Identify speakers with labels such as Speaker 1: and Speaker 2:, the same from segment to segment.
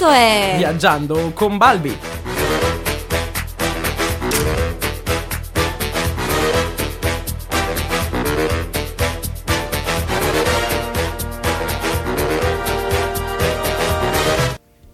Speaker 1: Questo è
Speaker 2: Viaggiando con Balbi.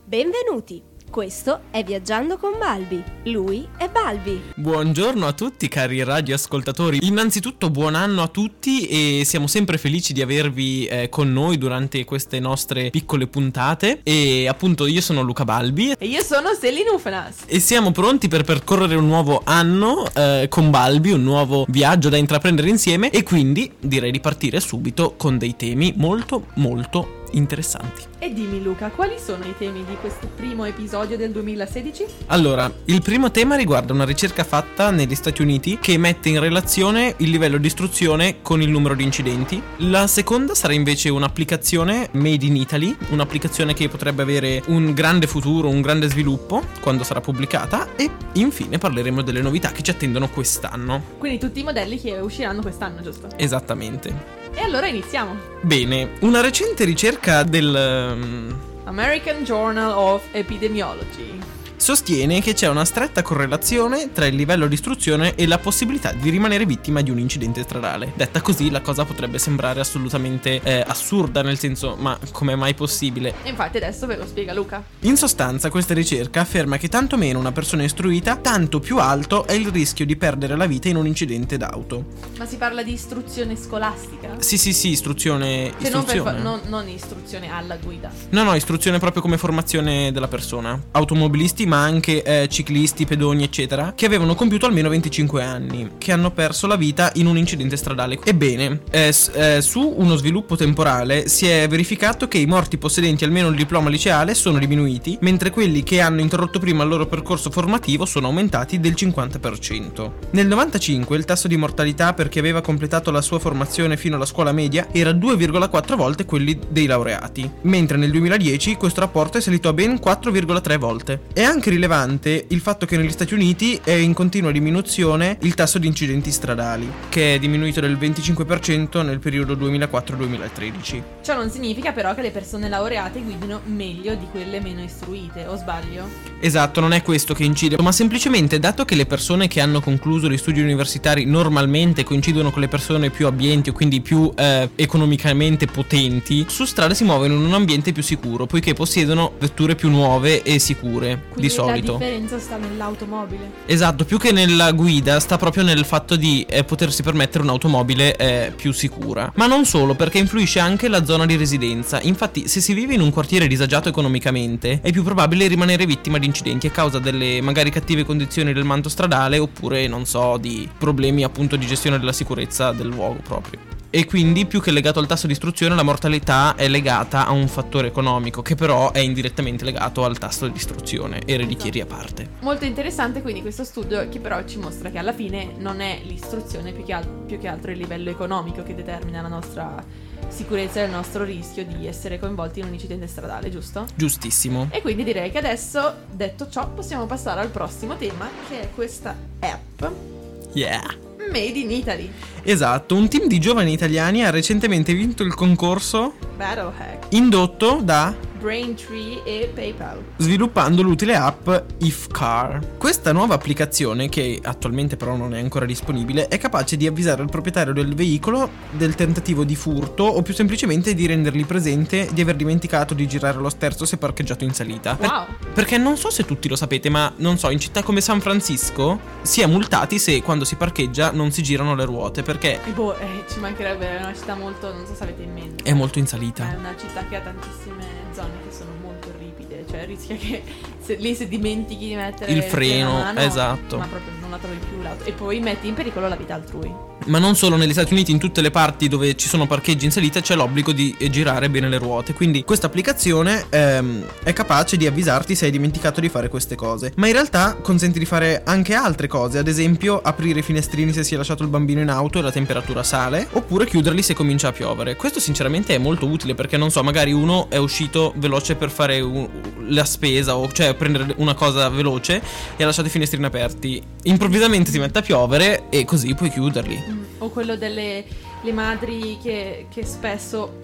Speaker 1: Benvenuti. Questo è Viaggiando con Balbi. Lui è Balbi.
Speaker 2: Buongiorno a tutti cari radioascoltatori. Innanzitutto buon anno a tutti e siamo sempre felici di avervi eh, con noi durante queste nostre piccole puntate. E appunto io sono Luca Balbi
Speaker 3: E io sono Selin Ufanas.
Speaker 2: e siamo pronti per percorrere un nuovo anno eh, con Balbi, un nuovo viaggio da intraprendere insieme e quindi direi di partire subito con dei temi molto molto interessanti.
Speaker 3: E dimmi Luca, quali sono i temi di questo primo episodio del 2016?
Speaker 2: Allora, il primo tema riguarda una ricerca fatta negli Stati Uniti che mette in relazione il livello di istruzione con il numero di incidenti. La seconda sarà invece un'applicazione made in Italy, un'applicazione che potrebbe avere un grande futuro, un grande sviluppo quando sarà pubblicata e infine parleremo delle novità che ci attendono quest'anno.
Speaker 3: Quindi tutti i modelli che usciranno quest'anno, giusto?
Speaker 2: Esattamente.
Speaker 3: E allora iniziamo.
Speaker 2: Bene, una recente ricerca del ehm,
Speaker 3: American Journal of Epidemiology.
Speaker 2: Sostiene che c'è una stretta correlazione tra il livello di istruzione e la possibilità di rimanere vittima di un incidente stradale. Detta così, la cosa potrebbe sembrare assolutamente eh, assurda, nel senso, ma com'è mai possibile?
Speaker 3: E infatti adesso ve lo spiega Luca.
Speaker 2: In sostanza, questa ricerca afferma che tanto meno una persona istruita, tanto più alto è il rischio di perdere la vita in un incidente d'auto.
Speaker 3: Ma si parla di istruzione scolastica?
Speaker 2: Sì, sì, sì, istruzione.
Speaker 3: Cioè non, per
Speaker 2: istruzione.
Speaker 3: fa- non- non istruzione alla guida.
Speaker 2: No, no, istruzione proprio come formazione della persona. Automobilisti, ma anche eh, ciclisti, pedoni, eccetera, che avevano compiuto almeno 25 anni, che hanno perso la vita in un incidente stradale. Ebbene, eh, eh, su uno sviluppo temporale si è verificato che i morti possedenti almeno il diploma liceale sono diminuiti, mentre quelli che hanno interrotto prima il loro percorso formativo sono aumentati del 50%. Nel 95 il tasso di mortalità per chi aveva completato la sua formazione fino alla scuola media era 2,4 volte quelli dei laureati, mentre nel 2010 questo rapporto è salito a ben 4,3 volte. È anche rilevante il fatto che negli Stati Uniti è in continua diminuzione il tasso di incidenti stradali, che è diminuito del 25% nel periodo 2004-2013.
Speaker 3: Ciò non significa però che le persone laureate guidino meglio di quelle meno istruite, o sbaglio?
Speaker 2: Esatto, non è questo che incide, ma semplicemente dato che le persone che hanno concluso gli studi universitari normalmente coincidono con le persone più abbienti o quindi più eh, economicamente potenti, su strada si muovono in un ambiente più sicuro, poiché possiedono vetture più nuove e sicure,
Speaker 3: Quindi
Speaker 2: di solito.
Speaker 3: la differenza sta nell'automobile.
Speaker 2: Esatto, più che nella guida sta proprio nel fatto di eh, potersi permettere un'automobile eh, più sicura. Ma non solo, perché influisce anche la zona di residenza. Infatti, se si vive in un quartiere disagiato economicamente, è più probabile rimanere vittima di incidenti a causa delle magari cattive condizioni del manto stradale oppure, non so, di problemi appunto di gestione della sicurezza del luogo proprio. E quindi più che legato al tasso di istruzione la mortalità è legata a un fattore economico che però è indirettamente legato al tasso di istruzione, ereditieri a parte.
Speaker 3: Molto interessante quindi questo studio che però ci mostra che alla fine non è l'istruzione più che, al- più che altro il livello economico che determina la nostra sicurezza e il nostro rischio di essere coinvolti in un incidente stradale, giusto?
Speaker 2: Giustissimo.
Speaker 3: E quindi direi che adesso, detto ciò, possiamo passare al prossimo tema che è questa app
Speaker 2: Yeah.
Speaker 3: Made in Italy,
Speaker 2: Esatto, un team di giovani italiani ha recentemente vinto il concorso
Speaker 3: Battle Hack,
Speaker 2: indotto da
Speaker 3: Braintree e PayPal.
Speaker 2: sviluppando l'utile app IfCar. Questa nuova applicazione, che attualmente però non è ancora disponibile, è capace di avvisare il proprietario del veicolo del tentativo di furto o più semplicemente di rendergli presente di aver dimenticato di girare lo sterzo se parcheggiato in salita. Per-
Speaker 3: Wow,
Speaker 2: perché non so se tutti lo sapete, ma non so, in città come San Francisco si è multati se quando si parcheggia non si girano le ruote, perché
Speaker 3: e boh, eh, ci mancherebbe è una città molto, non so se avete in mente.
Speaker 2: è molto in
Speaker 3: È
Speaker 2: salita.
Speaker 3: una città che ha tantissime zone che sono molto ripide, cioè rischia che se, lì se dimentichi di mettere
Speaker 2: Il freno,
Speaker 3: a mano,
Speaker 2: esatto.
Speaker 3: Ma proprio non la trovi più l'auto. E poi metti in pericolo la vita altrui.
Speaker 2: Ma non solo negli Stati Uniti, in tutte le parti dove ci sono parcheggi in salita c'è l'obbligo di eh, girare bene le ruote. Quindi questa applicazione ehm, è capace di avvisarti se hai dimenticato di fare queste cose. Ma in realtà consente di fare anche altre cose, ad esempio aprire i finestrini se si è lasciato il bambino in auto e la temperatura sale, oppure chiuderli se comincia a piovere. Questo sinceramente è molto utile perché non so, magari uno è uscito veloce per fare un- la spesa o cioè prendere una cosa veloce e ha lasciato i finestrini aperti. Improvvisamente si mette a piovere e così puoi chiuderli.
Speaker 3: Mm, O quello delle le madri che, che spesso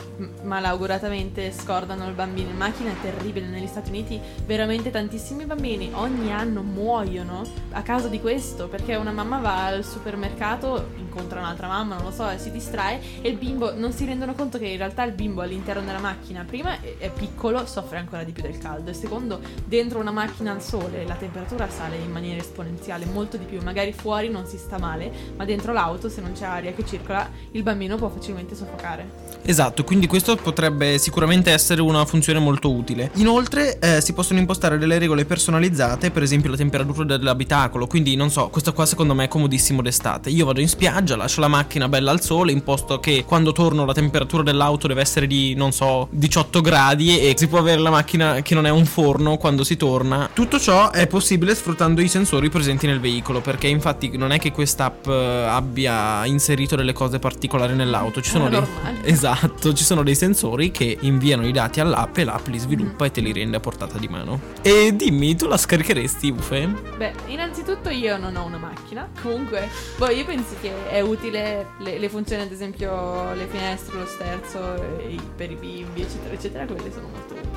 Speaker 3: malauguratamente scordano il bambino. In macchina è terribile negli Stati Uniti veramente tantissimi bambini ogni anno muoiono a causa di questo perché una mamma va al supermercato incontra un'altra mamma non lo so e si distrae e il bimbo non si rendono conto che in realtà il bimbo all'interno della macchina prima è piccolo soffre ancora di più del caldo e secondo dentro una macchina al sole la temperatura sale in maniera esponenziale molto di più. Magari fuori non si sta male ma dentro l'auto se non c'è aria che circola il bambino può facilmente soffocare
Speaker 2: Esatto, quindi questo potrebbe sicuramente essere una funzione molto utile. Inoltre eh, si possono impostare delle regole personalizzate, per esempio la temperatura dell'abitacolo, quindi non so, questo qua secondo me è comodissimo d'estate. Io vado in spiaggia, lascio la macchina bella al sole, imposto che quando torno la temperatura dell'auto deve essere di, non so, 18 gradi e si può avere la macchina che non è un forno quando si torna. Tutto ciò è possibile sfruttando i sensori presenti nel veicolo, perché infatti non è che quest'app eh, abbia inserito delle cose particolari nell'auto, ci sono dei... Esatto, ci sono dei sensori che inviano i dati all'app e l'app li sviluppa e te li rende a portata di mano. E dimmi, tu la scaricheresti, Ufe?
Speaker 3: Beh, innanzitutto io non ho una macchina. Comunque, boh, io penso che è utile le, le funzioni, ad esempio, le finestre, lo sterzo per i bimbi, eccetera, eccetera, quelle sono molto utili.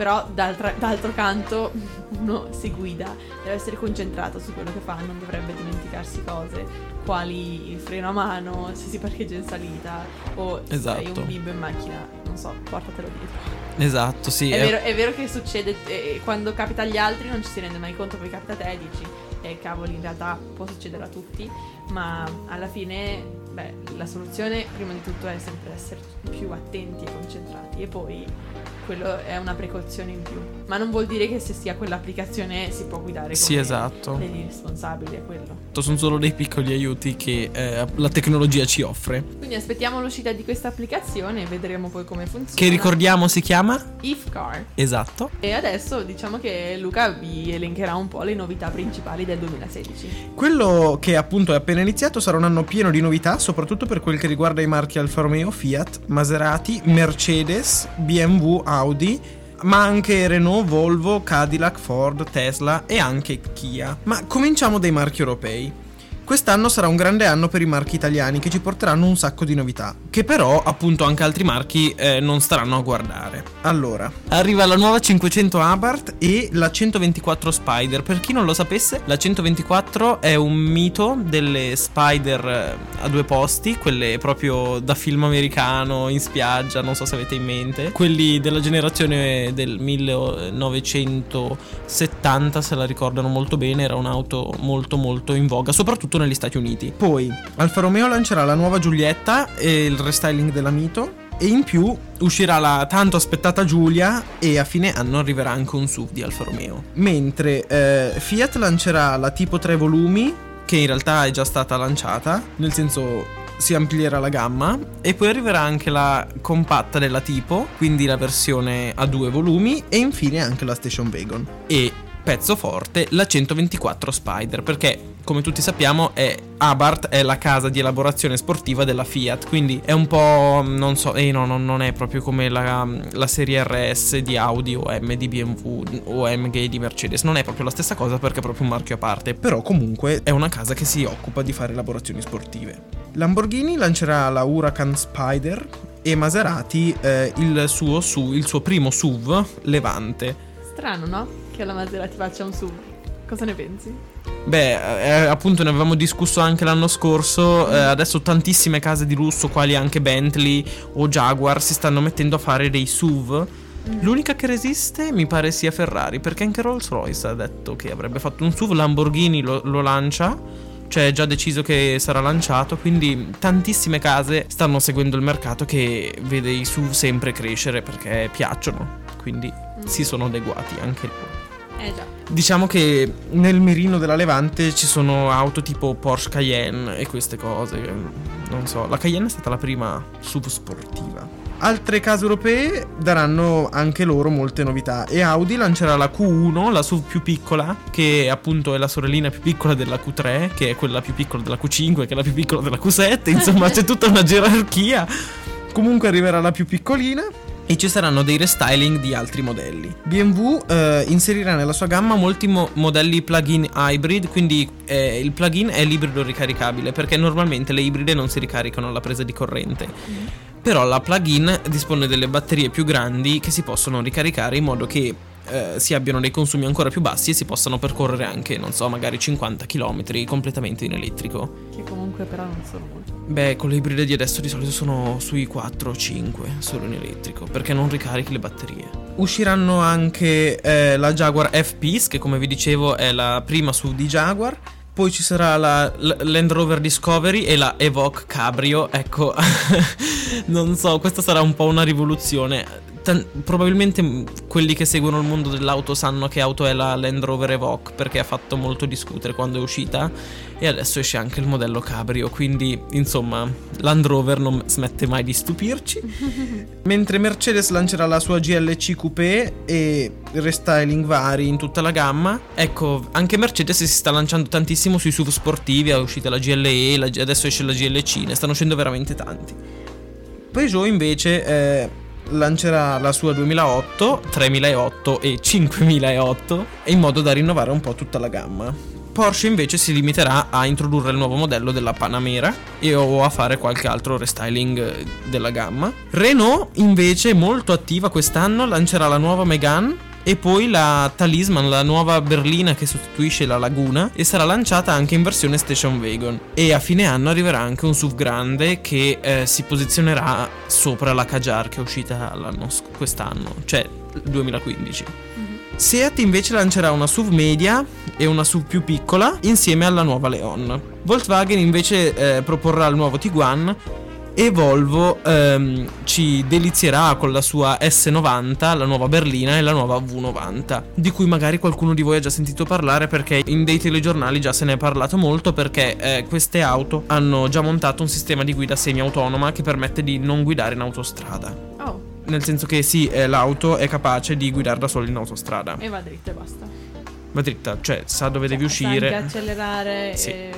Speaker 3: Però, d'altro canto, uno si guida, deve essere concentrato su quello che fa, non dovrebbe dimenticarsi cose quali il freno a mano, se si parcheggia in salita o se hai
Speaker 2: Esatto.
Speaker 3: un bimbo in macchina, non so, portatelo dietro.
Speaker 2: Esatto, sì.
Speaker 3: È,
Speaker 2: è-
Speaker 3: vero, è vero che succede eh, quando capita agli altri non ci si rende mai conto, poi capita a te e dici, eh cavoli, in realtà può succedere a tutti, ma alla fine, beh, la soluzione prima di tutto è sempre essere più attenti e concentrati e poi quello è una precauzione in più. Ma non vuol dire che se si ha quell'applicazione si può guidare come
Speaker 2: Sì, esatto.
Speaker 3: degli responsabili, è quello.
Speaker 2: Sono solo dei piccoli aiuti che eh, la tecnologia ci offre.
Speaker 3: Quindi aspettiamo l'uscita di questa applicazione e vedremo poi come funziona.
Speaker 2: Che ricordiamo si chiama?
Speaker 3: Ifcar.
Speaker 2: Esatto.
Speaker 3: E adesso diciamo che Luca vi elencherà un po' le novità principali del 2016.
Speaker 2: Quello che appunto è appena iniziato sarà un anno pieno di novità, soprattutto per quel che riguarda i marchi Alfa Romeo, Fiat, Maserati, Mercedes, BMW, Audi, ma anche Renault, Volvo, Cadillac, Ford, Tesla e anche Kia. Ma cominciamo dai marchi europei. Quest'anno sarà un grande anno per i marchi italiani che ci porteranno un sacco di novità, che però appunto anche altri marchi eh, non staranno a guardare. Allora, arriva la nuova 500 Abarth e la 124 Spider. Per chi non lo sapesse, la 124 è un mito delle Spider eh, a due posti, quelle proprio da film americano in spiaggia, non so se avete in mente, quelli della generazione del 1970 se la ricordano molto bene, era un'auto molto molto in voga, soprattutto negli Stati Uniti. Poi Alfa Romeo lancerà la nuova Giulietta e il restyling della Mito. E in più uscirà la tanto aspettata Giulia e a fine anno arriverà anche un SUV di Alfa Romeo. Mentre eh, Fiat lancerà la tipo 3 volumi, che in realtà è già stata lanciata, nel senso si amplierà la gamma e poi arriverà anche la compatta della tipo, quindi la versione a due volumi e infine anche la Station Wagon. E pezzo forte, la 124 Spider, perché come tutti sappiamo è Abarth è la casa di elaborazione sportiva della Fiat, quindi è un po' non so, eh no, no, non è proprio come la, la serie RS di Audi o M di BMW o MG di Mercedes, non è proprio la stessa cosa perché è proprio un marchio a parte, però comunque è una casa che si occupa di fare elaborazioni sportive. Lamborghini lancerà la Huracan Spider e Maserati eh, il, suo, su, il suo primo SUV Levante.
Speaker 3: Strano, no? Che la Maserati faccia un SUV. Cosa ne pensi?
Speaker 2: Beh, eh, appunto ne avevamo discusso anche l'anno scorso, eh, adesso tantissime case di lusso, quali anche Bentley o Jaguar, si stanno mettendo a fare dei SUV. L'unica che resiste mi pare sia Ferrari, perché anche Rolls Royce ha detto che avrebbe fatto un SUV, Lamborghini lo, lo lancia, cioè è già deciso che sarà lanciato, quindi tantissime case stanno seguendo il mercato che vede i SUV sempre crescere perché piacciono, quindi si sono adeguati anche loro.
Speaker 3: Già.
Speaker 2: Diciamo che nel mirino della Levante ci sono auto tipo Porsche Cayenne e queste cose. Non so, la Cayenne è stata la prima SUV sportiva. Altre case europee daranno anche loro molte novità e Audi lancerà la Q1, la SUV più piccola, che appunto è la sorellina più piccola della Q3, che è quella più piccola della Q5, che è la più piccola della Q7, insomma c'è tutta una gerarchia. Comunque arriverà la più piccolina e ci saranno dei restyling di altri modelli. BMW eh, inserirà nella sua gamma molti mo- modelli plug-in hybrid, quindi eh, il plug-in è l'ibrido ricaricabile perché normalmente le ibride non si ricaricano alla presa di corrente.
Speaker 3: Mm.
Speaker 2: Però la plug-in dispone delle batterie più grandi che si possono ricaricare in modo che eh, si abbiano dei consumi ancora più bassi e si possano percorrere anche, non so, magari 50 km completamente in elettrico.
Speaker 3: Che comunque però non sono molto.
Speaker 2: Beh, con le ibride di adesso di solito sono sui 4 o 5 solo in elettrico, perché non ricarichi le batterie. Usciranno anche eh, la Jaguar F-Peace, che come vi dicevo è la prima SUV di Jaguar. Poi ci sarà la Land Rover Discovery e la Evoque Cabrio. Ecco, non so, questa sarà un po' una rivoluzione. Tan- probabilmente quelli che seguono il mondo dell'auto sanno che auto è la Land Rover Evoque perché ha fatto molto discutere quando è uscita e adesso esce anche il modello Cabrio, quindi insomma Land Rover non smette mai di stupirci. Mentre Mercedes lancerà la sua GLC Coupé e restyling vari in tutta la gamma, ecco, anche Mercedes si sta lanciando tantissimo sui SUV sportivi, è uscita la GLE, la- adesso esce la GLC, ne stanno uscendo veramente tanti. Peugeot invece eh, lancerà la sua 2008, 3008 e 5008 in modo da rinnovare un po' tutta la gamma. Porsche invece si limiterà a introdurre il nuovo modello della Panamera e o a fare qualche altro restyling della gamma. Renault invece molto attiva quest'anno lancerà la nuova Megane e poi la Talisman, la nuova berlina che sostituisce la Laguna e sarà lanciata anche in versione station wagon. E a fine anno arriverà anche un SUV grande che eh, si posizionerà sopra la Kajar che è uscita sc- quest'anno, cioè il 2015. Seat invece lancerà una SUV media e una SUV più piccola insieme alla nuova Leon. Volkswagen invece eh, proporrà il nuovo Tiguan e Volvo ehm, ci delizierà con la sua S90, la nuova berlina e la nuova V90, di cui magari qualcuno di voi ha già sentito parlare perché in dei telegiornali già se ne è parlato molto perché eh, queste auto hanno già montato un sistema di guida semi-autonoma che permette di non guidare in autostrada.
Speaker 3: Oh,
Speaker 2: Nel senso che sì, eh, l'auto è capace di guidarla solo in autostrada.
Speaker 3: e va dritta e basta.
Speaker 2: Ma dritta, cioè sa dove devi
Speaker 3: Cioè, sa anche
Speaker 2: uscire.
Speaker 3: accelerare
Speaker 2: Sì.
Speaker 3: e...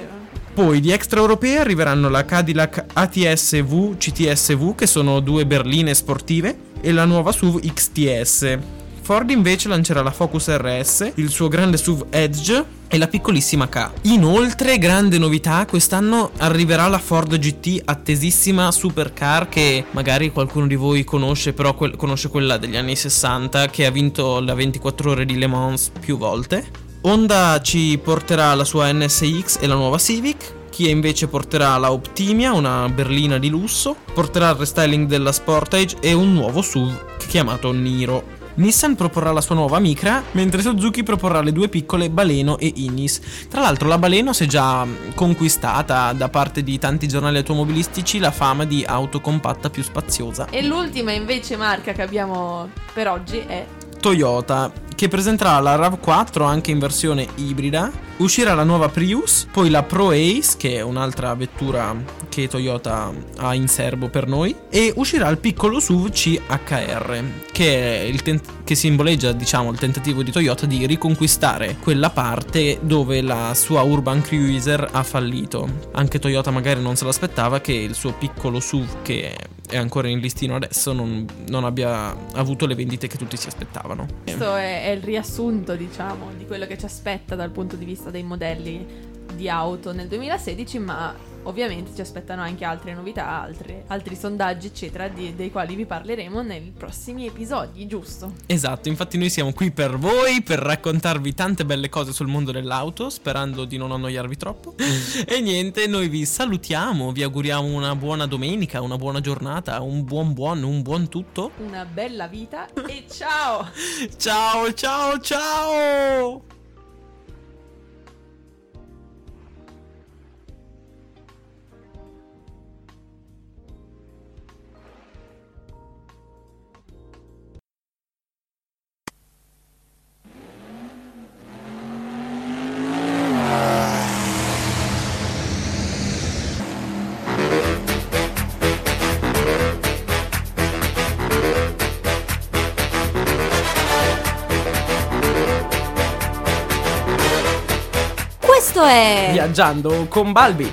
Speaker 2: Poi di extraeuropee arriveranno la Cadillac ATS-V, CTS-V, che sono due berline sportive, e la nuova SUV XTS. Ford invece lancerà la Focus RS, il suo grande SUV Edge e la piccolissima K. Inoltre, grande novità, quest'anno arriverà la Ford GT, attesissima supercar che magari qualcuno di voi conosce, però quel- conosce quella degli anni 60 che ha vinto la 24 ore di Le Mans più volte. Honda ci porterà la sua NSX e la nuova Civic. Kia invece porterà la Optimia, una berlina di lusso. Porterà il restyling della Sportage e un nuovo SUV chiamato Niro. Nissan proporrà la sua nuova Micra, mentre Suzuki proporrà le due piccole Baleno e Inis. Tra l'altro la Baleno si è già conquistata da parte di tanti giornali automobilistici la fama di auto compatta più spaziosa.
Speaker 3: E l'ultima invece marca che abbiamo per oggi è
Speaker 2: Toyota che presenterà la RAV4 anche in versione ibrida. Uscirà la nuova Prius, poi la Pro Ace, che è un'altra vettura che Toyota ha in serbo per noi, e uscirà il piccolo SUV CHR, che, tent- che simboleggia, diciamo, il tentativo di Toyota di riconquistare quella parte dove la sua Urban Cruiser ha fallito. Anche Toyota magari non se l'aspettava che il suo piccolo SUV, che è ancora in listino adesso, non, non abbia avuto le vendite che tutti si aspettavano.
Speaker 3: Questo è, è il riassunto, diciamo, di quello che ci aspetta dal punto di vista dei modelli di auto nel 2016, ma ovviamente ci aspettano anche altre novità, altre- altri sondaggi, eccetera, di- dei quali vi parleremo nei prossimi episodi, giusto?
Speaker 2: Esatto, infatti noi siamo qui per voi, per raccontarvi tante belle cose sul mondo dell'auto, sperando di non annoiarvi troppo. e niente, noi vi salutiamo, vi auguriamo una buona domenica, una buona giornata, un buon buon, un buon tutto.
Speaker 3: Una bella vita e ciao!
Speaker 2: Ciao, ciao, ciao!
Speaker 1: È
Speaker 2: Viaggiando con Balbi.